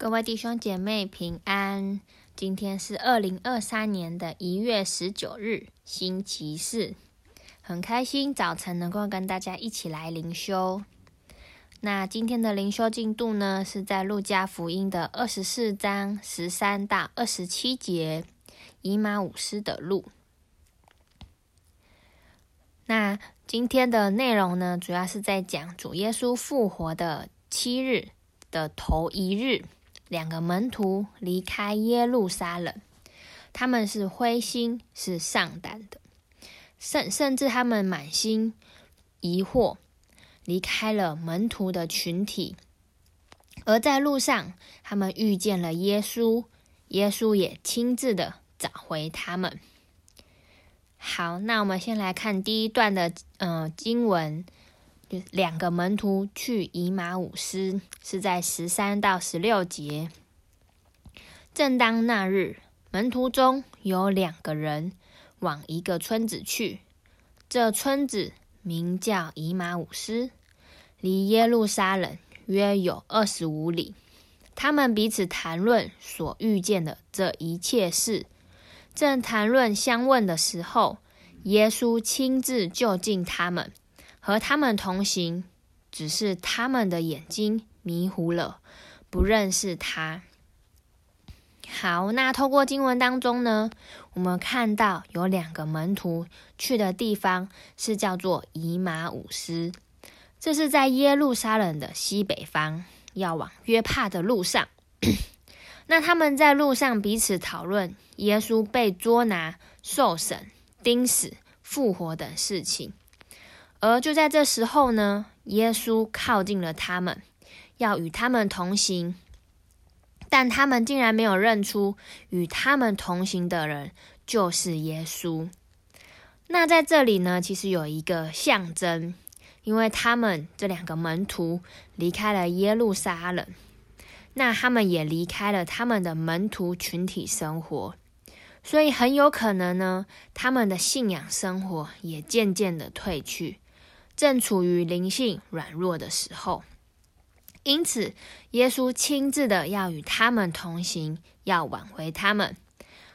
各位弟兄姐妹平安，今天是二零二三年的一月十九日，星期四，很开心早晨能够跟大家一起来灵修。那今天的灵修进度呢，是在路加福音的二十四章十三到二十七节，以马五斯的路。那今天的内容呢，主要是在讲主耶稣复活的七日的头一日。两个门徒离开耶路撒冷，他们是灰心，是丧胆的，甚甚至他们满心疑惑，离开了门徒的群体。而在路上，他们遇见了耶稣，耶稣也亲自的找回他们。好，那我们先来看第一段的呃经文。两个门徒去以马忤斯，是在十三到十六节。正当那日，门徒中有两个人往一个村子去，这村子名叫以马忤斯，离耶路撒冷约有二十五里。他们彼此谈论所遇见的这一切事，正谈论相问的时候，耶稣亲自就近他们。和他们同行，只是他们的眼睛迷糊了，不认识他。好，那透过经文当中呢，我们看到有两个门徒去的地方是叫做以马忤斯，这是在耶路撒冷的西北方，要往约帕的路上。那他们在路上彼此讨论耶稣被捉拿、受审、钉死、复活等事情。而就在这时候呢，耶稣靠近了他们，要与他们同行，但他们竟然没有认出与他们同行的人就是耶稣。那在这里呢，其实有一个象征，因为他们这两个门徒离开了耶路撒冷，那他们也离开了他们的门徒群体生活，所以很有可能呢，他们的信仰生活也渐渐的退去。正处于灵性软弱的时候，因此耶稣亲自的要与他们同行，要挽回他们。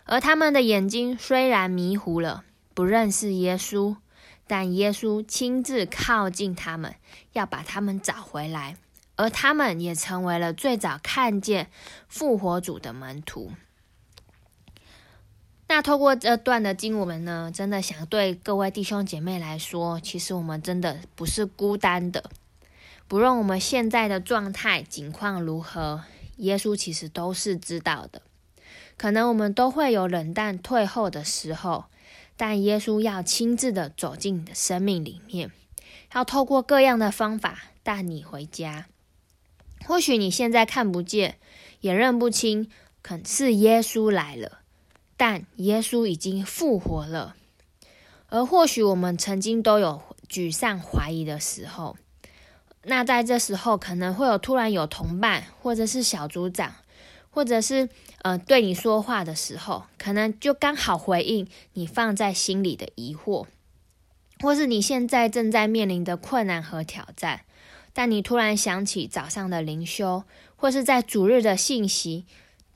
而他们的眼睛虽然迷糊了，不认识耶稣，但耶稣亲自靠近他们，要把他们找回来。而他们也成为了最早看见复活主的门徒。那透过这段的经文呢，真的想对各位弟兄姐妹来说，其实我们真的不是孤单的。不论我们现在的状态、境况如何，耶稣其实都是知道的。可能我们都会有冷淡退后的时候，但耶稣要亲自的走进你的生命里面，要透过各样的方法带你回家。或许你现在看不见，也认不清，可是耶稣来了。但耶稣已经复活了，而或许我们曾经都有沮丧、怀疑的时候，那在这时候可能会有突然有同伴，或者是小组长，或者是呃对你说话的时候，可能就刚好回应你放在心里的疑惑，或是你现在正在面临的困难和挑战，但你突然想起早上的灵修，或是在主日的信息。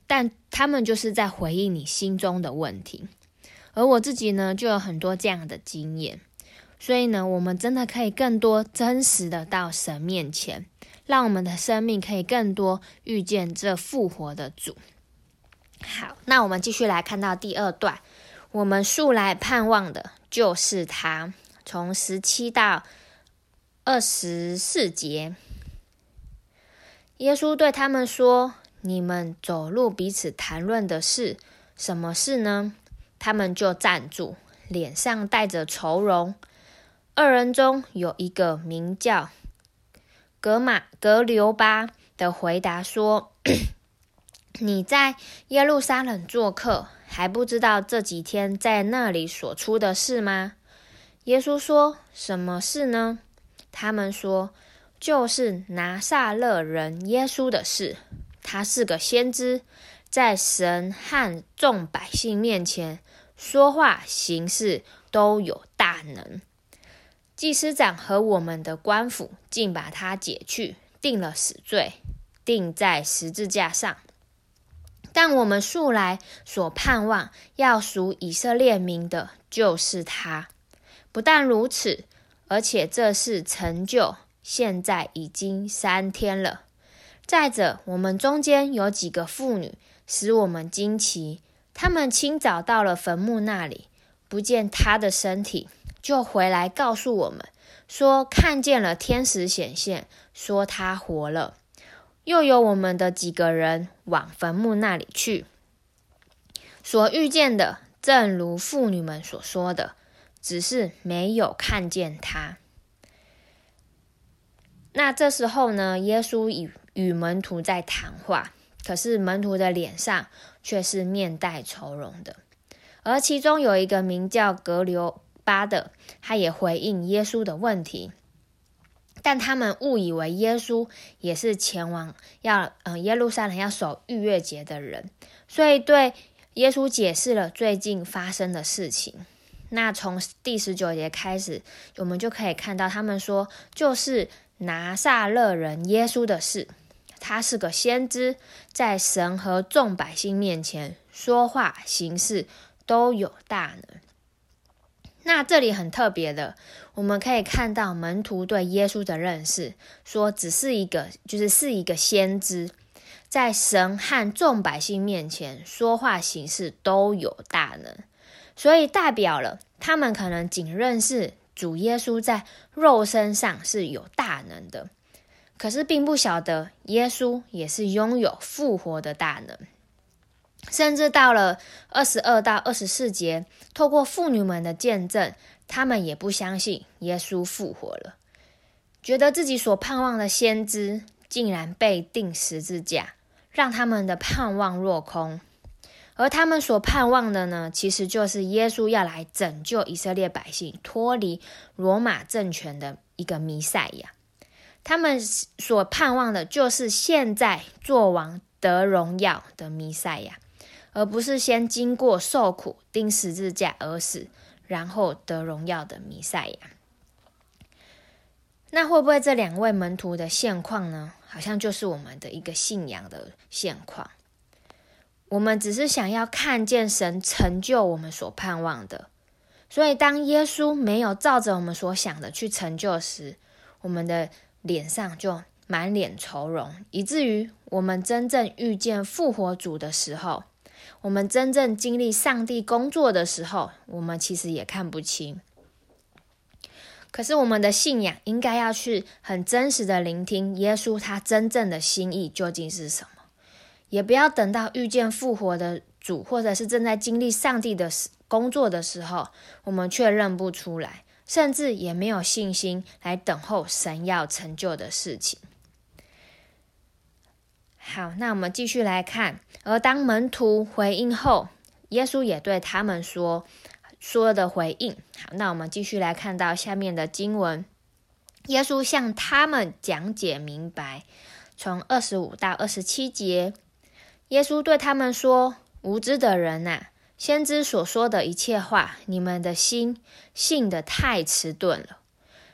但他们就是在回应你心中的问题，而我自己呢，就有很多这样的经验，所以呢，我们真的可以更多真实的到神面前，让我们的生命可以更多遇见这复活的主。好，那我们继续来看到第二段，我们素来盼望的就是他，从十七到二十四节，耶稣对他们说。你们走路彼此谈论的是什么事呢？他们就站住，脸上带着愁容。二人中有一个名叫格马格流巴的回答说：“ 你在耶路撒冷做客，还不知道这几天在那里所出的事吗？”耶稣说：“什么事呢？”他们说：“就是拿撒勒人耶稣的事。”他是个先知，在神和众百姓面前说话行事都有大能。祭司长和我们的官府竟把他解去，定了死罪，钉在十字架上。但我们素来所盼望要赎以色列民的，就是他。不但如此，而且这事成就，现在已经三天了。再者，我们中间有几个妇女，使我们惊奇。她们清早到了坟墓那里，不见他的身体，就回来告诉我们，说看见了天使显现，说他活了。又有我们的几个人往坟墓那里去，所遇见的正如妇女们所说的，只是没有看见他。那这时候呢，耶稣与与门徒在谈话，可是门徒的脸上却是面带愁容的。而其中有一个名叫格留巴的，他也回应耶稣的问题，但他们误以为耶稣也是前往要嗯耶路撒冷要守逾越节的人，所以对耶稣解释了最近发生的事情。那从第十九节开始，我们就可以看到他们说，就是。拿撒勒人耶稣的事，他是个先知，在神和众百姓面前说话行事都有大能。那这里很特别的，我们可以看到门徒对耶稣的认识，说只是一个，就是是一个先知，在神和众百姓面前说话行事都有大能，所以代表了他们可能仅认识。主耶稣在肉身上是有大能的，可是并不晓得耶稣也是拥有复活的大能。甚至到了二十二到二十四节，透过妇女们的见证，他们也不相信耶稣复活了，觉得自己所盼望的先知竟然被钉十字架，让他们的盼望落空。而他们所盼望的呢，其实就是耶稣要来拯救以色列百姓，脱离罗马政权的一个弥赛亚。他们所盼望的就是现在做王得荣耀的弥赛亚，而不是先经过受苦钉十字架而死，然后得荣耀的弥赛亚。那会不会这两位门徒的现况呢？好像就是我们的一个信仰的现况。我们只是想要看见神成就我们所盼望的，所以当耶稣没有照着我们所想的去成就时，我们的脸上就满脸愁容，以至于我们真正遇见复活主的时候，我们真正经历上帝工作的时候，我们其实也看不清。可是我们的信仰应该要去很真实的聆听耶稣他真正的心意究竟是什么。也不要等到遇见复活的主，或者是正在经历上帝的工作的时候，我们却认不出来，甚至也没有信心来等候神要成就的事情。好，那我们继续来看，而当门徒回应后，耶稣也对他们说说的回应。好，那我们继续来看到下面的经文，耶稣向他们讲解明白，从二十五到二十七节。耶稣对他们说：“无知的人呐，先知所说的一切话，你们的心信得太迟钝了。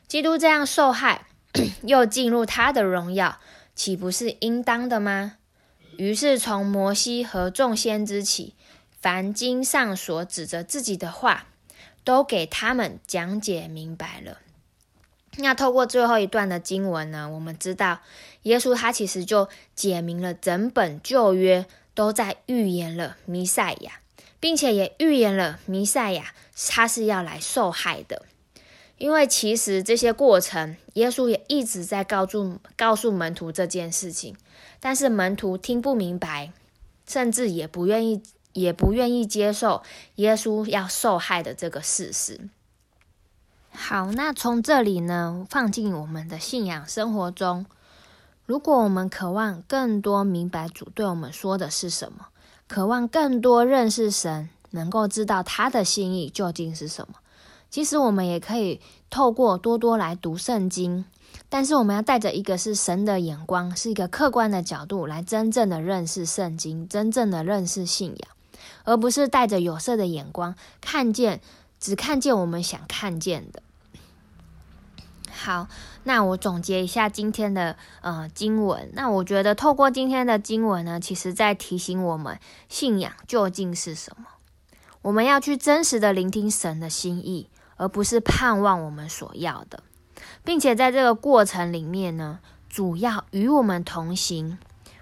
基督这样受害，又进入他的荣耀，岂不是应当的吗？”于是从摩西和众先知起，凡经上所指着自己的话，都给他们讲解明白了。那透过最后一段的经文呢，我们知道耶稣他其实就解明了整本旧约都在预言了弥赛亚，并且也预言了弥赛亚他是要来受害的。因为其实这些过程，耶稣也一直在告诉告诉门徒这件事情，但是门徒听不明白，甚至也不愿意也不愿意接受耶稣要受害的这个事实。好，那从这里呢，放进我们的信仰生活中。如果我们渴望更多明白主对我们说的是什么，渴望更多认识神，能够知道他的心意究竟是什么，其实我们也可以透过多多来读圣经。但是我们要带着一个是神的眼光，是一个客观的角度来真正的认识圣经，真正的认识信仰，而不是带着有色的眼光看见。只看见我们想看见的。好，那我总结一下今天的呃经文。那我觉得透过今天的经文呢，其实在提醒我们信仰究竟是什么。我们要去真实的聆听神的心意，而不是盼望我们所要的，并且在这个过程里面呢，主要与我们同行。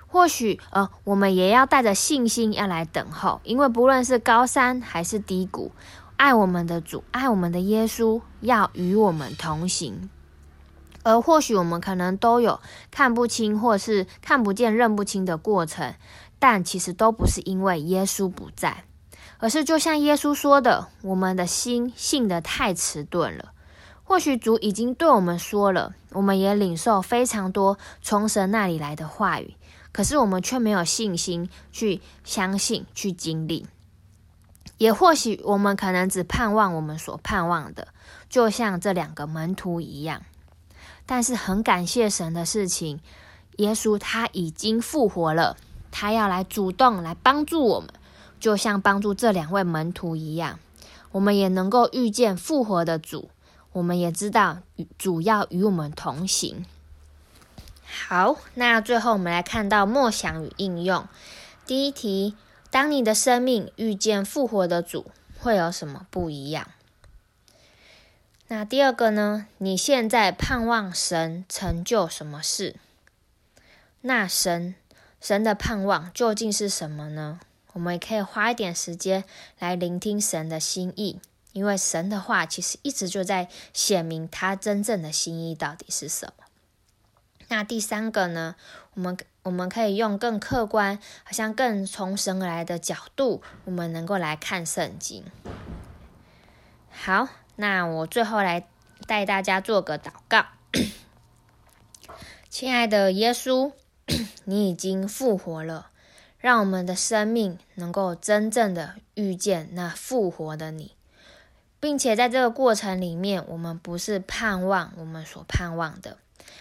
或许呃，我们也要带着信心要来等候，因为不论是高山还是低谷，爱我们的主，爱我们的耶稣，要与我们同行。而或许我们可能都有看不清，或是看不见、认不清的过程，但其实都不是因为耶稣不在，而是就像耶稣说的，我们的心信得太迟钝了。或许主已经对我们说了，我们也领受非常多从神那里来的话语，可是我们却没有信心去相信、去经历。也或许我们可能只盼望我们所盼望的，就像这两个门徒一样。但是很感谢神的事情，耶稣他已经复活了，他要来主动来帮助我们，就像帮助这两位门徒一样，我们也能够遇见复活的主。我们也知道主要与我们同行。好，那最后我们来看到默想与应用。第一题：当你的生命遇见复活的主，会有什么不一样？那第二个呢？你现在盼望神成就什么事？那神神的盼望究竟是什么呢？我们也可以花一点时间来聆听神的心意，因为神的话其实一直就在显明他真正的心意到底是什么。那第三个呢？我们我们可以用更客观，好像更从神而来的角度，我们能够来看圣经。好。那我最后来带大家做个祷告，亲爱的耶稣，你已经复活了，让我们的生命能够真正的遇见那复活的你，并且在这个过程里面，我们不是盼望我们所盼望的，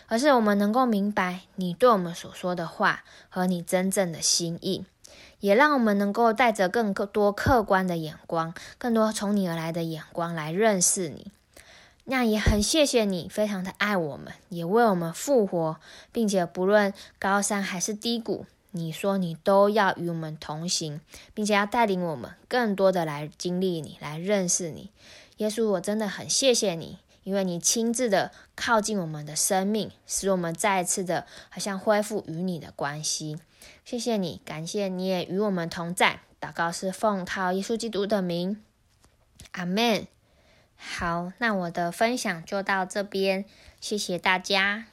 而是我们能够明白你对我们所说的话和你真正的心意。也让我们能够带着更多客观的眼光，更多从你而来的眼光来认识你。那也很谢谢你，非常的爱我们，也为我们复活，并且不论高山还是低谷，你说你都要与我们同行，并且要带领我们更多的来经历你，来认识你。耶稣，我真的很谢谢你，因为你亲自的靠近我们的生命，使我们再一次的好像恢复与你的关系。谢谢你，感谢你也与我们同在。祷告是奉靠耶稣基督的名，阿门。好，那我的分享就到这边，谢谢大家。